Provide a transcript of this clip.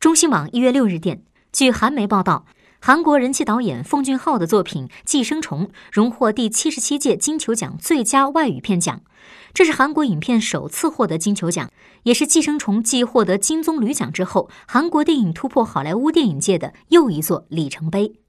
中新网一月六日电据韩媒报道韩国人气导演奉俊昊的作品寄生虫荣获第七十七届金球奖最佳外语片奖。这是韩国影片首次获得金球奖也是寄生虫继获得金棕榈奖之后韩国电影突破好莱坞电影界的又一座里程碑。